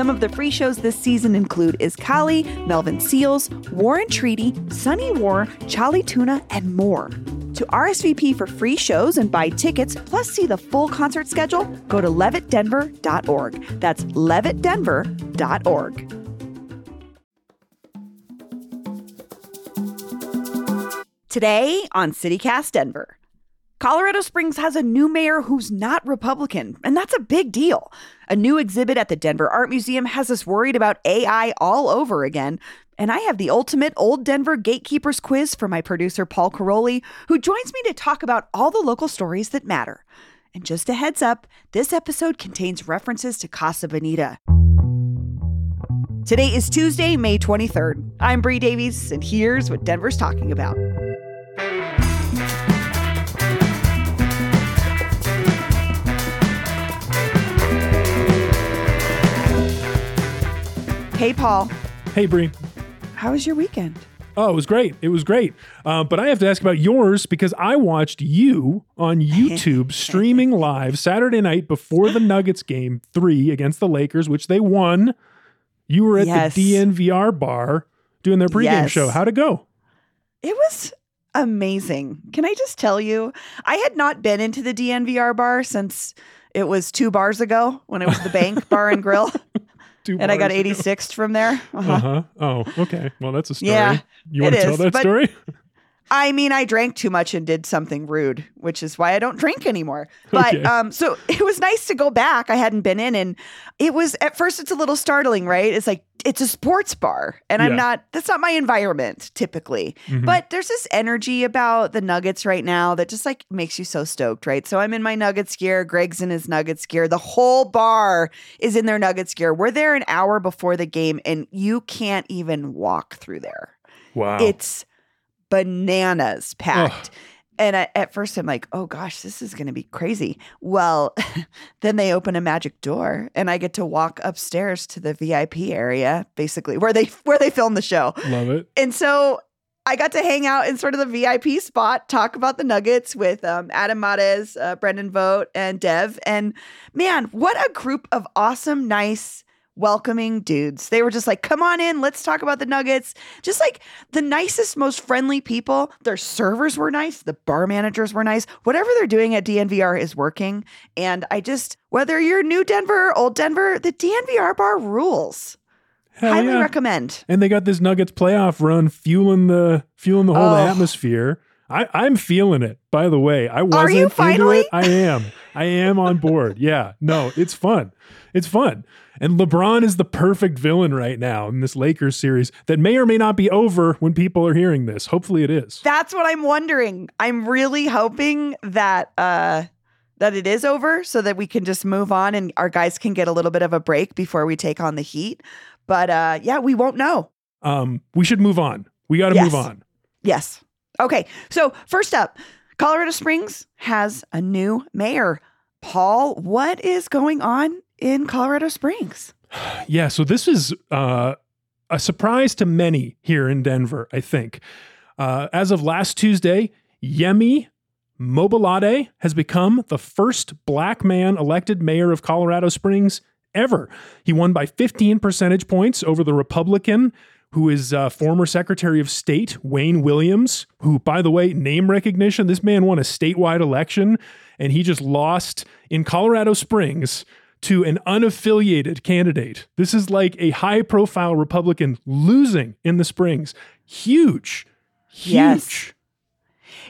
Some of the free shows this season include Izcalli, Melvin Seals, Warren Treaty, Sunny War, Charlie Tuna, and more. To RSVP for free shows and buy tickets, plus see the full concert schedule, go to levittdenver.org. That's levittdenver.org. Today on CityCast Denver. Colorado Springs has a new mayor who's not Republican, and that's a big deal. A new exhibit at the Denver Art Museum has us worried about AI all over again. And I have the ultimate Old Denver Gatekeepers quiz for my producer, Paul Karolyi, who joins me to talk about all the local stories that matter. And just a heads up, this episode contains references to Casa Bonita. Today is Tuesday, May 23rd. I'm Bree Davies, and here's what Denver's talking about. Hey, Paul. Hey, Bree. How was your weekend? Oh, it was great. It was great. Uh, but I have to ask about yours because I watched you on YouTube streaming live Saturday night before the Nuggets game three against the Lakers, which they won. You were at Yes. the DNVR bar doing their pregame Yes. show. How'd it go? It was amazing. Can I just tell you? I had not been into the DNVR bar since it was two bars ago when it was the bank bar and grill. Two And I got bars ago. 86th from there. Uh-huh. Uh huh. Oh, okay. Well, that's a story. Yeah, you want to tell that but- story? I mean, I drank too much and did something rude, which is why I don't drink anymore. But Okay. um, so it was nice to go back. I hadn't been in, and it was at first it's a little startling, right? It's like it's a sports bar, and I'm not. That's not my environment typically. Mhm. But there's this energy about the Nuggets right now that just like makes you so stoked, right? So I'm in my Nuggets gear. Greg's in his Nuggets gear. The whole bar is in their Nuggets gear. We're there an hour before the game, and you can't even walk through there. wow. It's bananas packed. And I, at first, I'm like, oh gosh, this is going to be crazy. Well, then they open a magic door, and I get to walk upstairs to the VIP area, basically where they where they film the show. Love it. And so I got to hang out in sort of the VIP spot, talk about the Nuggets with um, Adam Mares, uh, Brendan Vogt, and Dev. And man, what a group of awesome, nice, welcoming dudes. They were just like, come on in, let's talk about the Nuggets. Just like the nicest, most friendly people. Their servers were nice, the bar managers were nice. Whatever they're doing at DNVR is working. And I just, whether you're new Denver or old Denver, the DNVR bar rules. Hell Highly yeah. recommend. and they got this Nuggets playoff run fueling the fueling the whole Oh. atmosphere. I, I'm feeling it. By the way, I wasn't you into finally? it. I am. I am on board. Yeah. No, it's fun. It's fun. And LeBron is the perfect villain right now in this Lakers series that may or may not be over when people are hearing this. Hopefully, it is. That's what I'm wondering. I'm really hoping that uh that it is over so that we can just move on and our guys can get a little bit of a break before we take on the heat. But uh yeah, we won't know. Um, we should move on. We got to Yes. move on. Yes. Okay. So, first up, Colorado Springs has a new mayor. Paul, what is going on in Colorado Springs? Yeah, so this is uh, a surprise to many here in Denver, I think. Uh, as of last Tuesday, Yemi Mobolade has become the first black man elected mayor of Colorado Springs ever. He won by 15 percentage points over the Republican, who is uh, former Secretary of State Wayne Williams, who, by the way, name recognition, this man won a statewide election and he just lost in Colorado Springs to an unaffiliated candidate. This is like a high profile Republican losing in the Springs. Huge. Huge. Yes.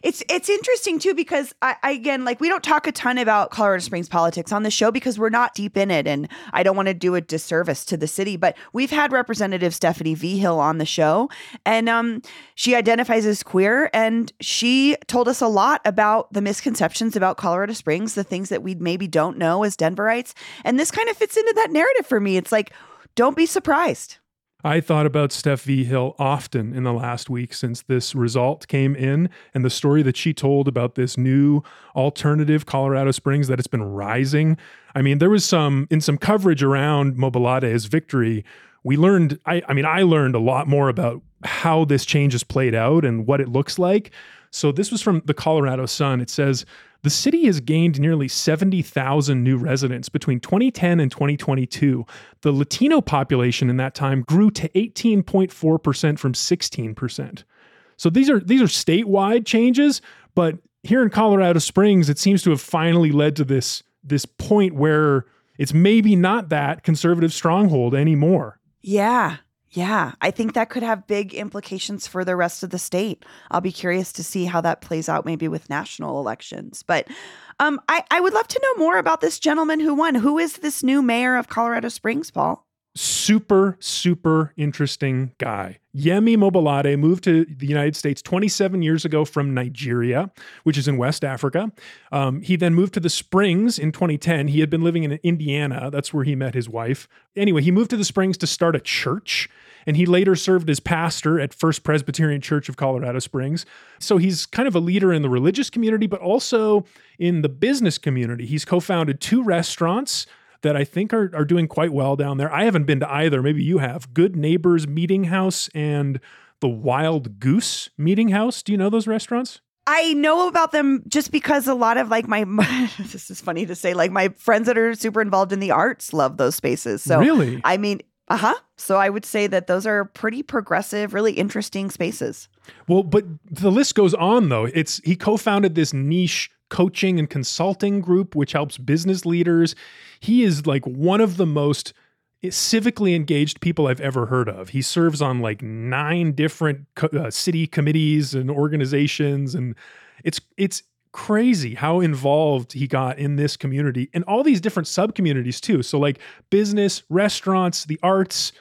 It's it's interesting too because I, I again like we don't talk a ton about Colorado Springs politics on the show because we're not deep in it and I don't want to do a disservice to the city but we've had Representative Stephanie Vigil on the show and um she identifies as queer and she told us a lot about the misconceptions about Colorado Springs the things that we maybe don't know as Denverites and this kind of fits into that narrative for me. It's like don't be surprised I thought about Steph Vigil often in the last week since this result came in and the story that she told about this new alternative Colorado Springs that it's been rising. I mean, there was some in some coverage around Mobolade's victory. We learned, I, I mean, I learned a lot more about how this change has played out and what it looks like. So this was from the Colorado Sun. It says the city has gained nearly 70,000 new residents between 2010 and 2022. The Latino population in that time grew to 18.4% from 16%. So these are these are statewide changes, but here in Colorado Springs it seems to have finally led to this this point where it's maybe not that conservative stronghold anymore. Yeah. Yeah, I think that could have big implications for the rest of the state. I'll be curious to see how that plays out maybe with national elections. But um, I, I would love to know more about this gentleman who won. Who is this new mayor of Colorado Springs, Paul? Super, super interesting guy. Yemi Mobolade moved to the United States 27 years ago from Nigeria, which is in West Africa. Um, he then moved to the Springs in 2010. He had been living in Indiana. That's where he met his wife. Anyway, he moved to the Springs to start a church, and he later served as pastor at First Presbyterian Church of Colorado Springs. So he's kind of a leader in the religious community, but also in the business community. He's co founded two restaurants that I think are, are doing quite well down there. I haven't been to either. Maybe you have. Good Neighbors Meeting House and the Wild Goose Meeting House. Do you know those restaurants? I know about them just because a lot of like my this is funny to say like my friends that are super involved in the arts love those spaces. So really, I mean, uh huh. So I would say that those are pretty progressive, really interesting spaces. Well, but the list goes on though. It's he co-founded this niche coaching and consulting group, which helps business leaders. He is like one of the most civically engaged people I've ever heard of. He serves on like nine different uh, city committees and organizations, and it's it's crazy how involved he got in this community and all these different sub communities too. So like business, restaurants, the arts,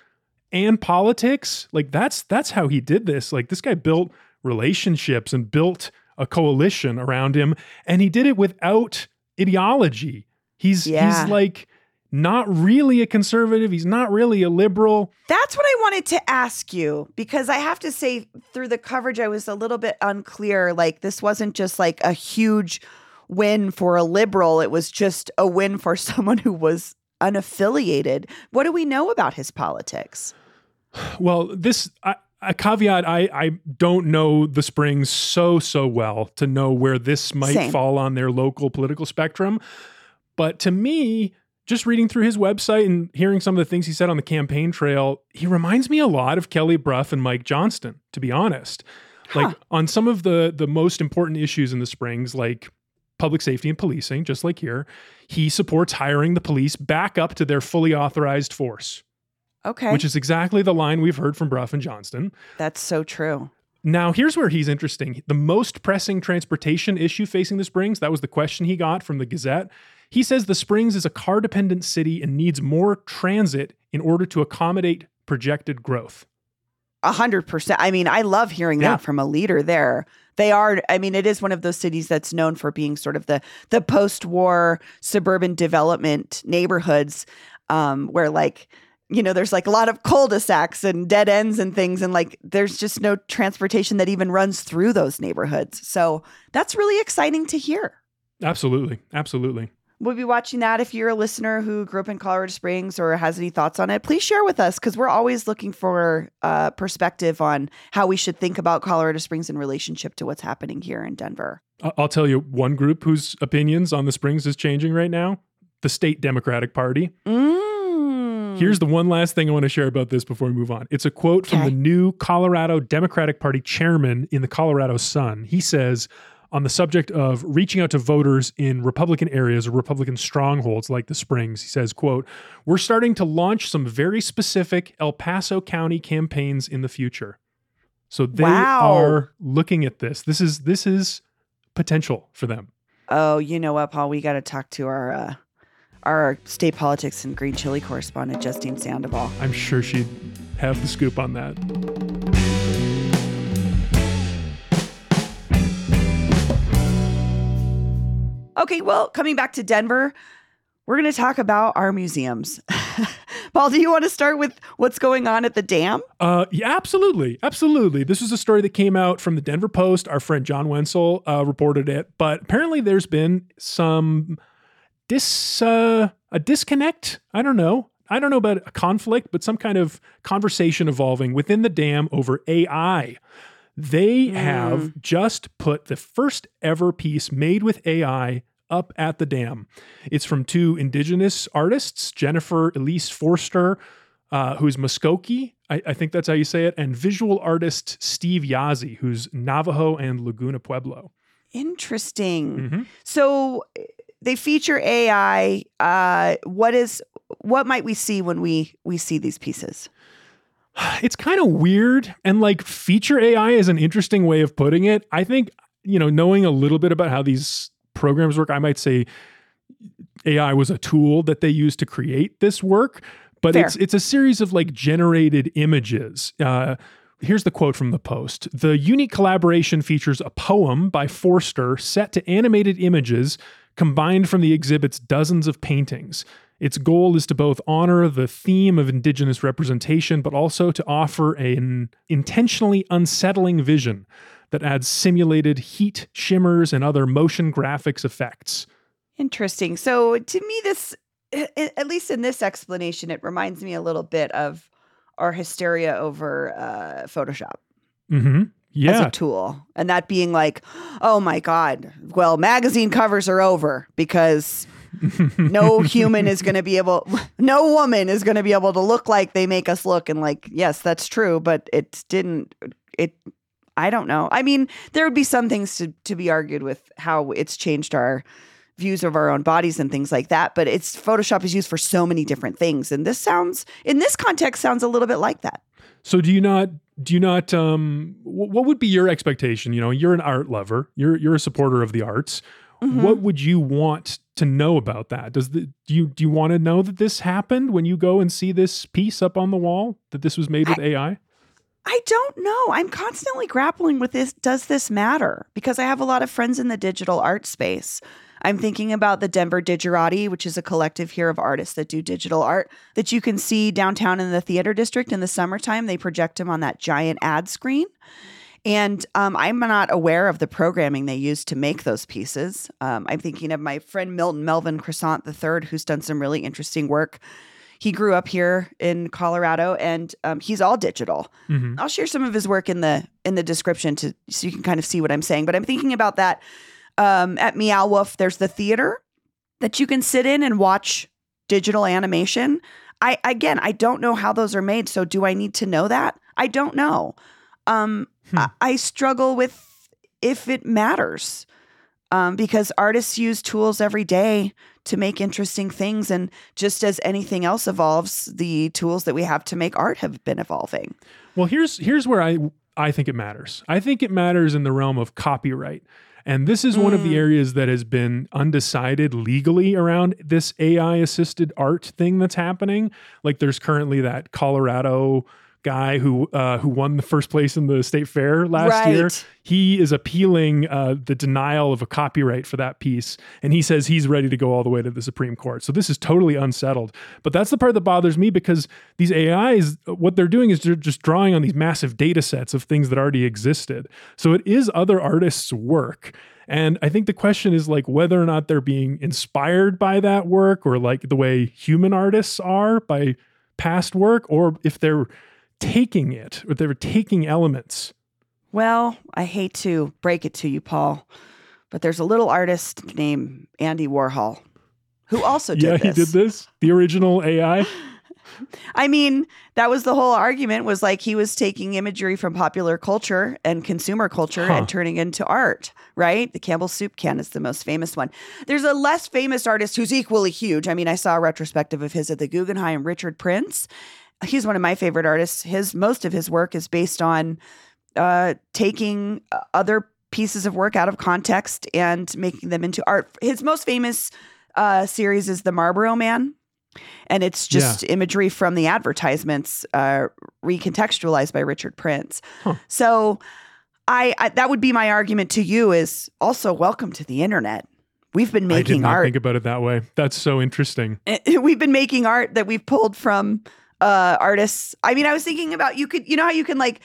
and politics. Like that's that's how he did this. Like this guy built relationships and built a coalition around him, and he did it without ideology. He's yeah. he's like not really a conservative. He's not really a liberal. That's what I wanted to ask you because I have to say, through the coverage, I was a little bit unclear. Like, this wasn't just like a huge win for a liberal, it was just a win for someone who was unaffiliated. What do we know about his politics? Well, this, I, a caveat I, I don't know the springs so so well to know where this might Same. fall on their local political spectrum but to me just reading through his website and hearing some of the things he said on the campaign trail he reminds me a lot of kelly Brough and mike johnston to be honest huh. like on some of the the most important issues in the springs like public safety and policing just like here he supports hiring the police back up to their fully authorized force Okay. Which is exactly the line we've heard from Brough and Johnston. That's so true. Now, here's where he's interesting. The most pressing transportation issue facing the Springs, that was the question he got from the Gazette. He says the Springs is a car dependent city and needs more transit in order to accommodate projected growth. A hundred percent. I mean, I love hearing yeah. that from a leader there. They are, I mean, it is one of those cities that's known for being sort of the the post war suburban development neighborhoods um, where like you know, there's like a lot of cul-de-sacs and dead ends and things, and like there's just no transportation that even runs through those neighborhoods. So that's really exciting to hear. Absolutely. Absolutely. We'll be watching that. If you're a listener who grew up in Colorado Springs or has any thoughts on it, please share with us because we're always looking for uh, perspective on how we should think about Colorado Springs in relationship to what's happening here in Denver. I'll tell you one group whose opinions on the Springs is changing right now the state Democratic Party. Mm Here's the one last thing I want to share about this before we move on. It's a quote from the new Colorado Democratic Party chairman in the Colorado Sun. He says, on the subject of reaching out to voters in Republican areas or Republican strongholds like the Springs, he says, quote, "We're starting to launch some very specific El Paso County campaigns in the future." So they wow. are looking at this. This is this is potential for them. Oh, you know what, Paul? We got to talk to our uh, our state politics and green chili correspondent, Justine Sandoval. I'm sure she'd have the scoop on that. Okay, well, coming back to Denver, we're going to talk about our museums. Paul, do you want to start with what's going on at the dam? Uh, yeah, absolutely, absolutely. This was a story that came out from the Denver Post. Our friend John Wenzel uh, reported it, but apparently there's been some dis uh, a disconnect. I don't know. I don't know about a conflict, but some kind of conversation evolving within the dam over AI. They mm. have just put the first ever piece made with AI up at the dam. It's from two indigenous artists, Jennifer Elise Foerster, uh, who's Muskoki, I, I, think that's how you say it, and visual artist Steve Yazzie, who's Navajo and Laguna Pueblo. Interesting. Mm-hmm. So they feature AI. Uh, what is what might we see when we we see these pieces? It's kind of weird, and like feature AI is an interesting way of putting it. I think you know, knowing a little bit about how these programs work, I might say AI was a tool that they used to create this work, but Fair. it's it's a series of like generated images. Uh, Here's the quote from the post. The unique collaboration features a poem by Foerster set to animated images combined from the exhibit's dozens of paintings. Its goal is to both honor the theme of Indigenous representation, but also to offer an intentionally unsettling vision that adds simulated heat, shimmers, and other motion graphics effects. Interesting. So, to me, this, at least in this explanation, it reminds me a little bit of our hysteria over uh, Photoshop. Mm-hmm. Yeah. As a tool. And that being like, oh my God, well, magazine covers are over because no human is going to be able, no woman is going to be able to look like they make us look. And like, yes, that's true, but it didn't, it, I don't know. I mean, there would be some things to, to be argued with how it's changed our views of our own bodies and things like that. But it's Photoshop is used for so many different things, and this sounds in this context sounds a little bit like that. So do you not do you not um what would be your expectation? You know, you're an art lover. You're you're a supporter of the arts. Mm-hmm. What would you want to know about that? Does the do you do you want to know that this happened when you go and see this piece up on the wall that this was made with I, AI? I don't know. I'm constantly grappling with this. Does this matter? Because I have a lot of friends in the digital art space I'm thinking about the Denver Digerati, which is a collective here of artists that do digital art that you can see downtown in the theater district in the summertime. They project them on that giant ad screen. And um, I'm not aware of the programming they use to make those pieces. Um, I'm thinking of my friend Milton Melvin Croissant III, who's done some really interesting work. He grew up here in Colorado, and um, he's all digital. Mm-hmm. I'll share some of his work in the in the description to so you can kind of see what I'm saying. But I'm thinking about that um, at Meow Wolf, there's the theater that you can sit in and watch digital animation. I again, I don't know how those are made. So do I need to know that? I don't know. Um, hmm. I, I, struggle with if it matters um, because artists use tools every day to make interesting things, and just as anything else evolves, the tools that we have to make art have been evolving. Well, here's here's where I I think it matters. I think it matters in the realm of copyright. And this is mm. one of the mm. areas that has been undecided legally around this AI assisted art thing that's happening. Like there's currently that Colorado guy who uh, who won the first place in the state fair last right. year. He is appealing uh, the denial of a copyright for that piece, and he says he's ready to go all the way to the Supreme Court. So this is totally unsettled. But that's the part that bothers me because these AIs, what they're doing is they're just drawing on these massive data sets of things that already existed. So it is other artists' work. And I think the question is like whether or not they're being inspired by that work or like the way human artists are by past work, or if they're taking it or they were taking elements. Well, I hate to break it to you, Paul, but there's a little artist named Andy Warhol who also did yeah, this. he did this. The original AI. I mean, that was the whole argument was like he was taking imagery from popular culture and consumer culture huh. and turning into art, right? The Campbell soup can is the most famous one. There's a less famous artist who's equally huge. I mean, I saw a retrospective of his at the Guggenheim, Richard Prince, he's one of my favorite artists. His most of his work is based on uh, taking uh, other pieces of work out of context and making them into art. His most famous uh, series is The Marlboro Man. And it's just yeah. imagery from the advertisements, uh, recontextualized by Richard Prince. Huh. So, I, I that would be my argument to you is also welcome to the internet we've been I did making not art. think about it that way. That's so interesting. we've been making art that we've pulled from uh artists. I mean, I was thinking about you could you know how you can like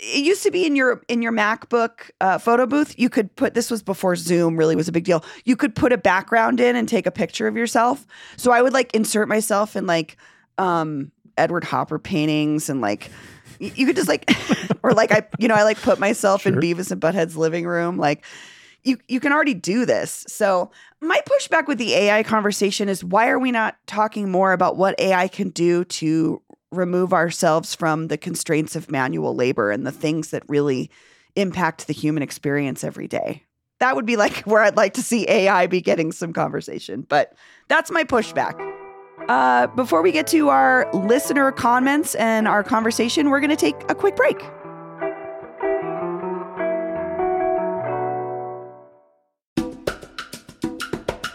it used to be in your in your MacBook uh, photo booth. You could put this was before Zoom really was a big deal. You could put a background in and take a picture of yourself. So I would like insert myself in like um Edward Hopper paintings and like you could just like or like I you know I like put myself in Beavis and Butthead's living room like you you can already do this. So my pushback with the AI conversation is why are we not talking more about what AI can do to remove ourselves from the constraints of manual labor and the things that really impact the human experience every day? That would be like where I'd like to see AI be getting some conversation. But that's my pushback. Uh, before we get to our listener comments and our conversation, we're going to take a quick break.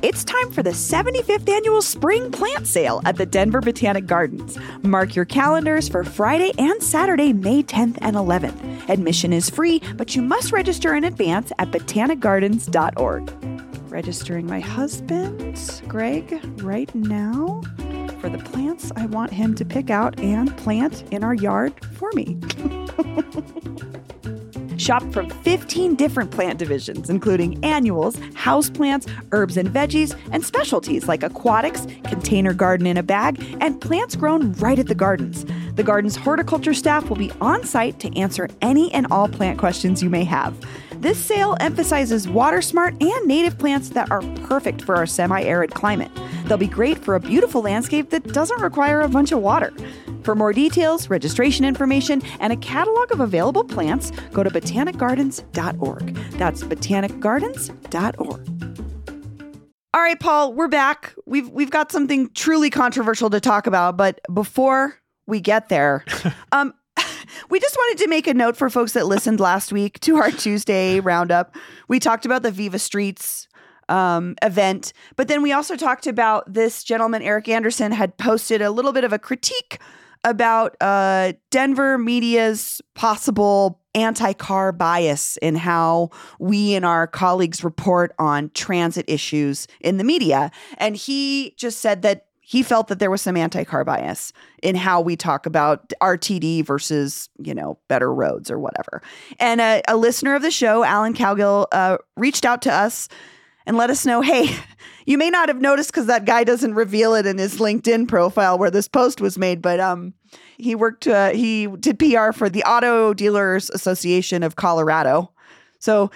It's time for the 75th annual spring plant sale at the Denver Botanic Gardens. Mark your calendars for Friday and Saturday, May 10th and 11th. Admission is free, but you must register in advance at botanicgardens.org. Registering my husband, Greg, right now for the plants I want him to pick out and plant in our yard for me. Shop from 15 different plant divisions, including annuals, houseplants, herbs and veggies, and specialties like aquatics, container garden in a bag, and plants grown right at the gardens. The garden's horticulture staff will be on site to answer any and all plant questions you may have. This sale emphasizes water smart and native plants that are perfect for our semi arid climate. They'll be great for a beautiful landscape that doesn't require a bunch of water. For more details, registration information, and a catalog of available plants, go to botanicgardens.org. That's botanicgardens.org. All right, Paul, we're back. We've we've got something truly controversial to talk about, but before we get there, um, we just wanted to make a note for folks that listened last week to our Tuesday roundup. We talked about the Viva Streets um, event, but then we also talked about this gentleman, Eric Anderson, had posted a little bit of a critique about uh, Denver media's possible anti car bias in how we and our colleagues report on transit issues in the media. And he just said that he felt that there was some anti car bias in how we talk about RTD versus, you know, better roads or whatever. And a, a listener of the show, Alan Cowgill, uh, reached out to us and let us know hey, you may not have noticed because that guy doesn't reveal it in his LinkedIn profile where this post was made, but um, he worked, uh, he did PR for the Auto Dealers Association of Colorado. So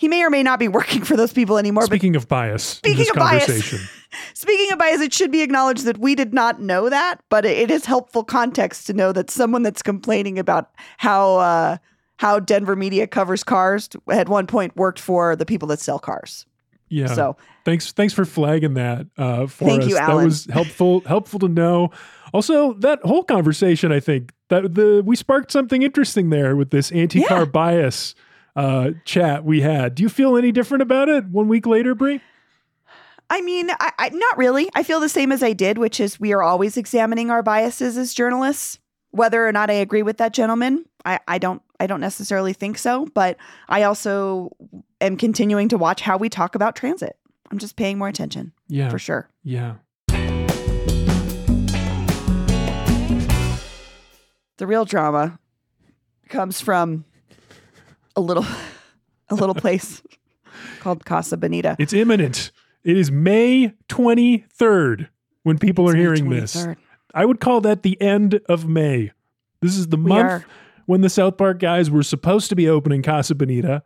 he may or may not be working for those people anymore. Speaking of bias, in Speaking of bias. speaking of bias, it should be acknowledged that we did not know that, but it is helpful context to know that someone that's complaining about how uh, how Denver media covers cars at one point worked for the people that sell cars. yeah. So thanks, thanks for flagging that uh, for Thank us. you, that was helpful, helpful to know. Also, that whole conversation, I think that the we sparked something interesting there with this anti-car Yeah. bias uh, chat we had. Do you feel any different about it one week later, Bree? I mean, I, I not really. I feel the same as I did, which is we are always examining our biases as journalists. Whether or not I agree with that gentleman, I, I don't I don't necessarily think so. But I also am continuing to watch how we talk about transit. I'm just paying more attention Yeah, for sure. yeah. The real drama comes from a little a little place called Casa Bonita. It's imminent. It is May twenty third when people are It's May hearing this. I would call that the end of May This is the We month are. when the South Park guys were supposed to be opening Casa Bonita.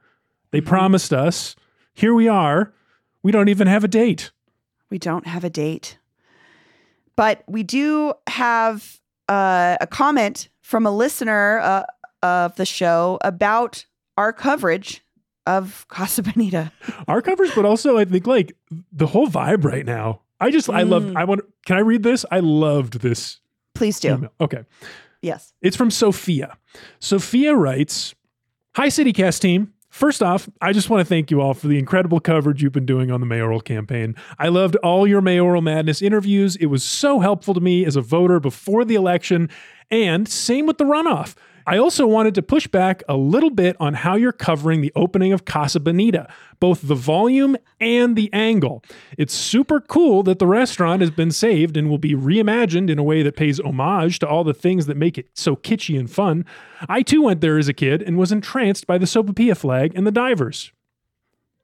They Mm-hmm. promised us. Here we are. We don't even have a date. We don't have a date. But we do have uh, a comment from a listener uh, of the show about our coverage of Casa Bonita. Our covers, but also I think like the whole vibe right now. I just I love Mm. I want can I read this? I loved this Please do. email. Okay. Yes. It's from Sophia. Sophia writes Hi, CityCast team. First off, I just want to thank you all for the incredible coverage you've been doing on the mayoral campaign. I loved all your mayoral madness interviews. It was so helpful to me as a voter before the election, and same with the runoff. I also wanted to push back a little bit on how you're covering the opening of Casa Bonita, both the volume and the angle. It's super cool that the restaurant has been saved and will be reimagined in a way that pays homage to all the things that make it so kitschy and fun. I too went there as a kid and was entranced by the Sopapilla flag and the divers.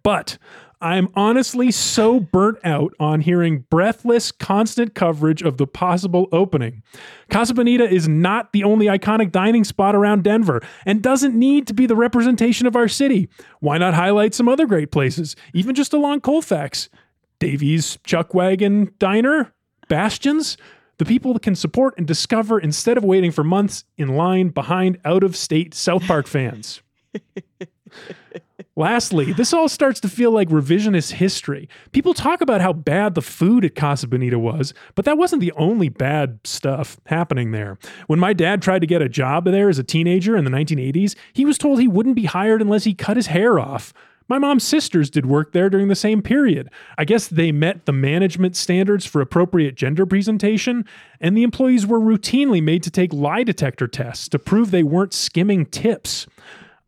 But I'm honestly so burnt out on hearing breathless, constant coverage of the possible opening. Casa Bonita is not the only iconic dining spot around Denver and doesn't need to be the representation of our city. Why not highlight some other great places, even just along Colfax? Davies Chuck Wagon Diner? Bastien's? The people can support and discover instead of waiting for months in line behind out of state South Park fans. Lastly, this all starts to feel like revisionist history. People talk about how bad the food at Casa Bonita was, but that wasn't the only bad stuff happening there. When my dad tried to get a job there as a teenager in the 1980s, he was told he wouldn't be hired unless he cut his hair off. My mom's sisters did work there during the same period. I guess they met the management standards for appropriate gender presentation, and the employees were routinely made to take lie detector tests to prove they weren't skimming tips.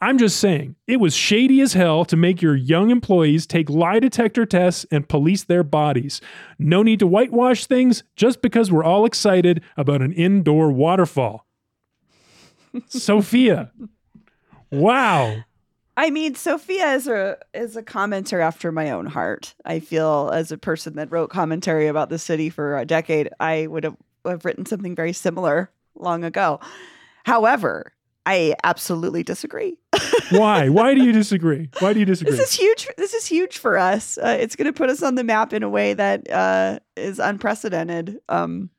I'm just saying, it was shady as hell to make your young employees take lie detector tests and police their bodies. No need to whitewash things just because we're all excited about an indoor waterfall. Sophia. Wow. I mean, Sophia is a is a commenter after my own heart. I feel as a person that wrote commentary about the city for a decade, I would have, have written something very similar long ago. However, I absolutely disagree. Why? Why do you disagree? Why do you disagree? This is huge. This is huge for us. Uh, it's going to put us on the map in a way that uh, is unprecedented. Um,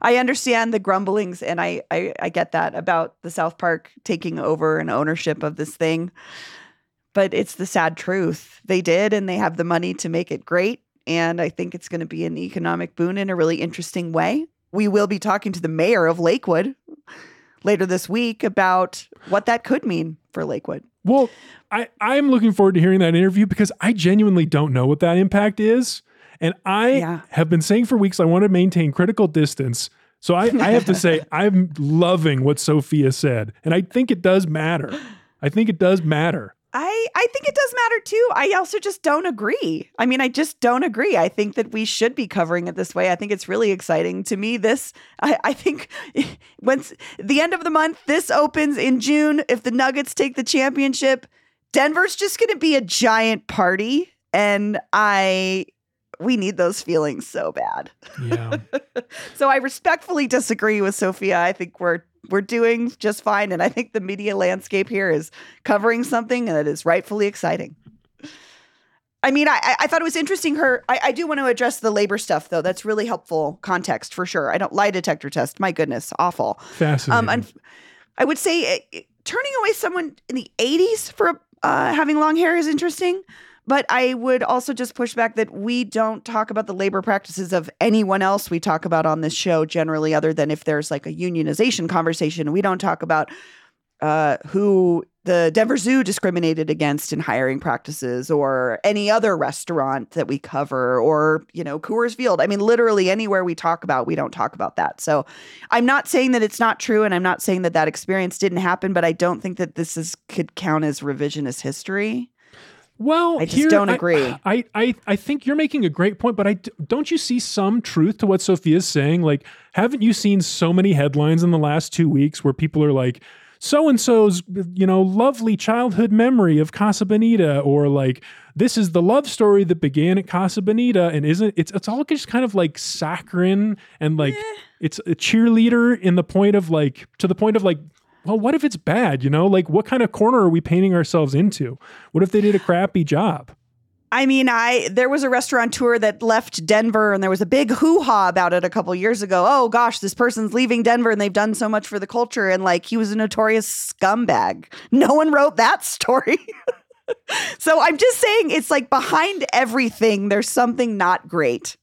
I understand the grumblings, and I, I I get that about the South Park taking over and ownership of this thing. But it's the sad truth. They did, and they have the money to make it great. And I think it's going to be an economic boon in a really interesting way. We will be talking to the mayor of Lakewood later this week about what that could mean for Lakewood. Well, I, I'm looking forward to hearing that interview because I genuinely don't know what that impact is. And I Yeah. have been saying for weeks I want to maintain critical distance. So I, I have to say, I'm loving what Sophia said. And I think it does matter. I think it does matter. I I think it does matter too. I also just don't agree. I mean, I just don't agree. I think that we should be covering it this way. I think it's really exciting to me. This I, I think once the end of the month, this opens in June. If the Nuggets take the championship, Denver's just going to be a giant party, and I we need those feelings so bad. Yeah. So I respectfully disagree with Sophia. I think we're we're doing just fine, and I think the media landscape here is covering something that is rightfully exciting. I mean, I, I- thought it was interesting. Her, I, I do want to address the labor stuff though. That's really helpful context for sure. I don't lie detector test. My goodness, awful. Fascinating. Um, I would say uh, turning away someone in the 80s for uh, having long hair is interesting. But I would also just push back that we don't talk about the labor practices of anyone else we talk about on this show generally, other than if there's like a unionization conversation. We don't talk about uh, who the Denver Zoo discriminated against in hiring practices or any other restaurant that we cover or, you know, Coors Field. I mean, literally anywhere we talk about, we don't talk about that. So I'm not saying that it's not true and I'm not saying that that experience didn't happen, but I don't think that this is could count as revisionist history. Well, I just here, don't I- agree. I, I, I think you're making a great point, but I don't you see some truth to what Sophia's saying? Like, haven't you seen so many headlines in the last two weeks where people are like, so and so's, you know, lovely childhood memory of Casa Bonita, or like this is the love story that began at Casa Bonita, and isn't it's it's all just kind of like saccharine and like it's a cheerleader in the point of like to the point of like. Well, what if it's bad? You know, like what kind of corner are we painting ourselves into? What if they did a crappy job? I mean, I there was a restaurateur that left Denver, and there was a big hoo ha about it a couple years ago. Oh gosh, this person's leaving Denver, and they've done so much for the culture, and like he was a notorious scumbag. No one wrote that story. so I'm just saying, it's like behind everything, there's something not great.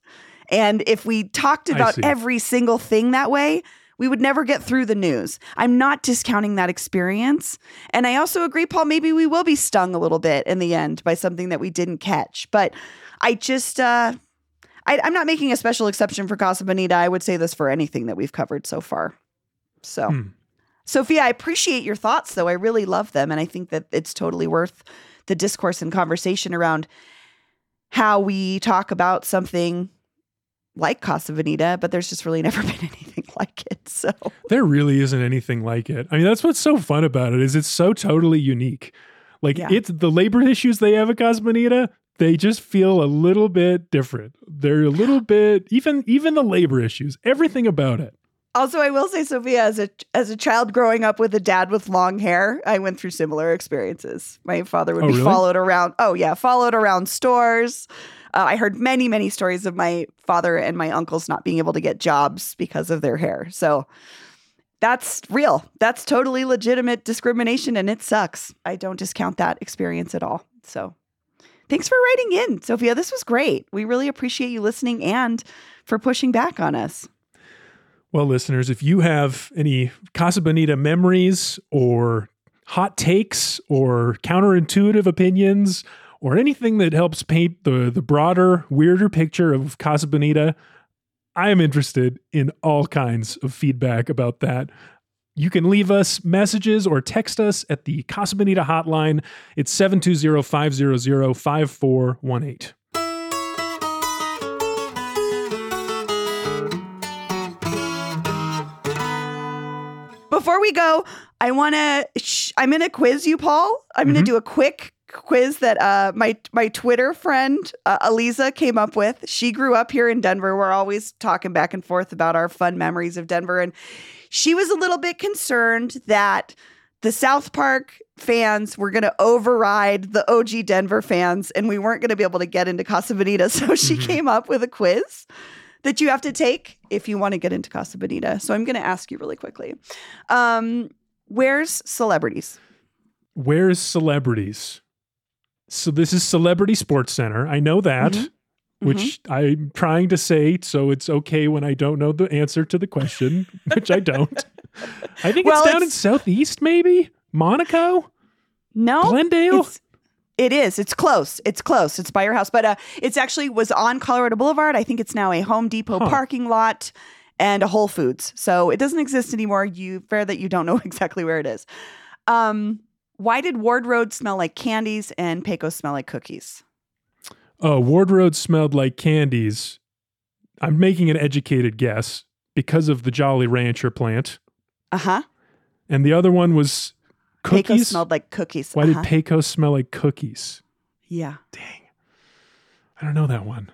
And if we talked about every single thing that way, we would never get through the news. I'm not discounting that experience. And I also agree, Paul, maybe we will be stung a little bit in the end by something that we didn't catch. But I just, uh, I, I'm not making a special exception for Casa Bonita. I would say this for anything that we've covered so far. So, Hmm. Sophia, I appreciate your thoughts, though. I really love them. And I think that it's totally worth the discourse and conversation around how we talk about something like Casa Bonita, but there's just really never been anything like it. So, There really isn't anything like it. I mean, that's what's so fun about it is it's so totally unique. Like Yeah. it's the labor issues they have at Casa Bonita, they just feel a little bit different. They're a little bit even even the labor issues, everything about it. Also, I will say, Sophia, as a as a child growing up with a dad with long hair, I went through similar experiences. My father would Oh, be really? followed around. Oh yeah, followed around stores. Uh, I heard many many stories of my father and my uncles not being able to get jobs because of their hair. So that's real. That's totally legitimate discrimination, and it sucks. I don't discount that experience at all. So. Thanks for writing in, Sophia. This was great. We really appreciate you listening and for pushing back on us. Well, listeners, if you have any Casa Bonita memories or hot takes or counterintuitive opinions or anything that helps paint the, the broader, weirder picture of Casa Bonita, I am interested in all kinds of feedback about that. You can leave us messages or text us at the Casa Bonita hotline. It's 720 500 5418. Before we go, I want to. Sh- I'm going to quiz you, Paul. I'm going Mhm. to do a quick quiz that uh, my my Twitter friend uh, Aliza came up with. She grew up here in Denver. We're always talking back and forth about our fun memories of Denver, and she was a little bit concerned that the South Park fans were going to override the OG Denver fans, and we weren't going to be able to get into Casa Bonita. So she Mhm. came up with a quiz that you have to take if you want to get into Casa Bonita. So I'm going to ask you really quickly. Um, where's celebrities? Where's celebrities? So this is Celebrity Sports Center. I know that, Mhm. which I'm trying to say so it's okay when I don't know the answer to the question, which I don't. I think Well, it's down in Southeast, maybe Monaco, No, Glendale. It's, it is. It's close. It's close. It's by your house, but uh, it's actually was on Colorado Boulevard. I think it's now a Home Depot Huh. parking lot and a Whole Foods. So it doesn't exist anymore. You fair that you don't know exactly where it is. Um, why did Ward Road smell like candies and Pecos smell like cookies? Oh, Ward Road smelled like candies. I'm making an educated guess because of the Jolly Rancher plant, Uh huh. and the other one was cookies. Pecos smelled like cookies. Why uh-huh. did Pecos smell like cookies? yeah. Dang, I don't know that one.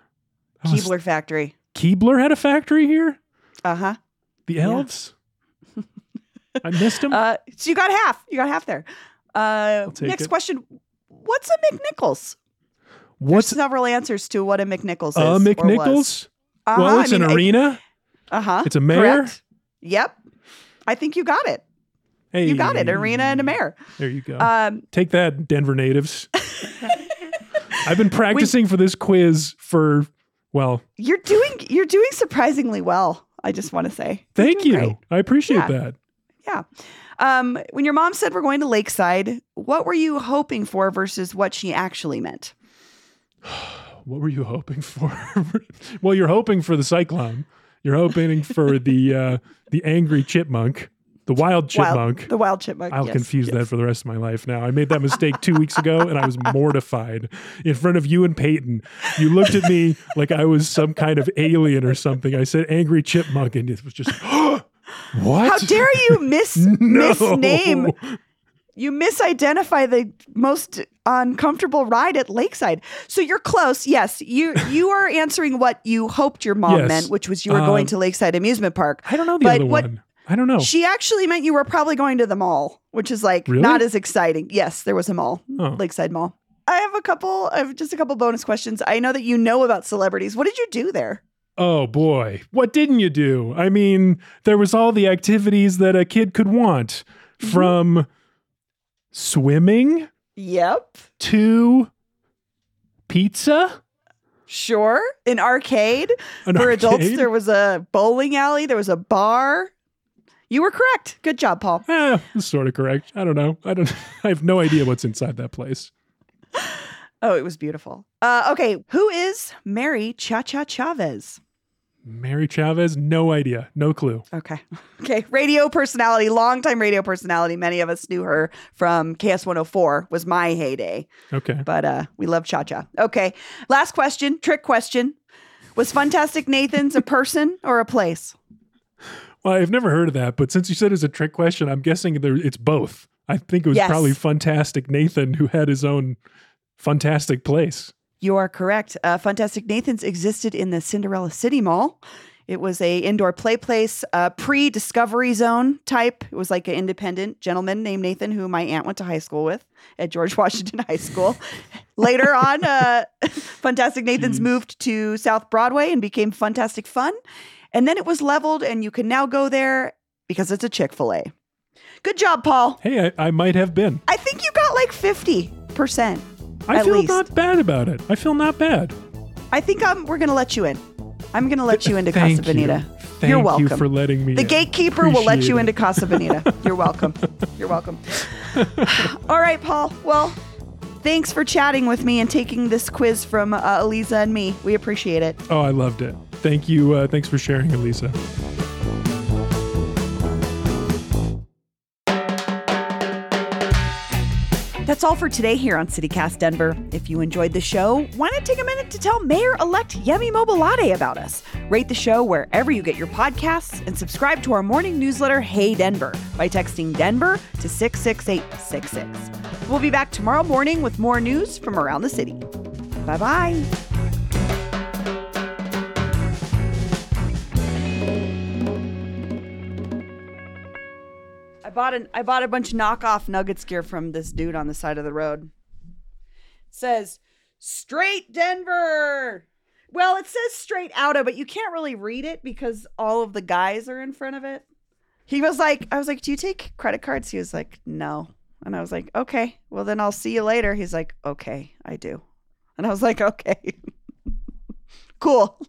Was- Keebler Factory. Keebler had a factory here. Uh huh. The Yeah. elves. I missed him. Uh, so you got half. You got half there. Uh, next it. question. What's a McNichols? What's There's several answers to what a McNichols is. a McNichols? Uh-huh, Well, it's I mean, an arena. Uh huh. It's a mayor? Correct. Yep. I think you got it. Hey, You got it. Arena and a mayor. There you go. Um, Take that, Denver natives. I've been practicing for this quiz for well. you're doing you're doing surprisingly well. I just want to say. Thank you. great. I appreciate Yeah. that. Yeah. Um, when your mom said we're going to Lakeside, what were you hoping for versus what she actually meant? What were you hoping for? well, you're hoping for the cyclone. You're hoping for the uh, the angry chipmunk, the wild chipmunk. Wild, the wild chipmunk. I'll yes, confuse yes. that for the rest of my life now. I made that mistake two weeks ago and I was mortified in front of you and Peyton. You looked at me like I was some kind of alien or something. I said angry chipmunk and it was just, What? How dare you miss no. misname? You misidentify the most uncomfortable ride at Lakeside. So you're close. Yes, you you are answering what you hoped your mom Yes. meant, which was you were going Um, to Lakeside Amusement Park. I don't know the But other what- one. I don't know. She actually meant you were probably going to the mall, which is like Really? not as exciting. Yes, there was a mall, Oh. Lakeside Mall. I have a couple. I have just a couple bonus questions. I know that you know about celebrities. What did you do there? Oh boy, what didn't you do? I mean, there was all the activities that a kid could want Mm-hmm. from swimming Yep, to pizza. sure. An arcade An for adults. There was a bowling alley. There was a bar. You were correct. Good job, Paul. Eh, sort of correct. I don't know. I don't. I have no idea what's inside that place. Oh, it was beautiful. Uh, okay, who is Mary Cha Cha Chavez? Mary Chavez, no idea, no clue. Okay. Okay. Radio personality, longtime radio personality. Many of us knew her from KS 104 was my heyday. Okay. But uh we love Cha Cha. Okay. Last question, trick question. Was Fantastic Nathan's a person or a place? Well, I've never heard of that, but since you said it's a trick question, I'm guessing there, it's both. I think it was Yes. probably Fantastic Nathan who had his own fantastic place. You are correct. Uh, Fantastic Nathan's existed in the Cinderella City Mall. It was a indoor play place, uh, pre-discovery zone type. It was like an independent gentleman named Nathan, who my aunt went to high school with at George Washington High School. Later on, uh, Fantastic Nathan's moved to South Broadway and became Fantastic Fun. And then it was leveled, and you can now go there because it's a Chick fil A. Good job, Paul. Hey, I, I might have been. I think you got like 50%. I feel least. not bad about it. I feel not bad. I think um, we're going to let you in. I'm going to let you into Casa Bonita. You. Thank You're you welcome. for letting me. The in. gatekeeper will let you it. into Casa Bonita. You're welcome. You're welcome. All right, Paul. Well, thanks for chatting with me and taking this quiz from uh, Eliza and me. We appreciate it. Oh, I loved it. Thank you. Uh, thanks for sharing, Elisa. That's all for today here on CityCast Denver. If you enjoyed the show, why not take a minute to tell Mayor elect Yemi Mobolade about us? Rate the show wherever you get your podcasts and subscribe to our morning newsletter, Hey Denver, by texting Denver to 66866. We'll be back tomorrow morning with more news from around the city. Bye bye. Bought an I bought a bunch of knockoff Nuggets gear from this dude on the side of the road. It says straight Denver. Well, it says straight Outa, but you can't really read it because all of the guys are in front of it. He was like, I was like, "Do you take credit cards?" He was like, "No." And I was like, "Okay, well then I'll see you later." He's like, "Okay, I do." And I was like, "Okay." cool.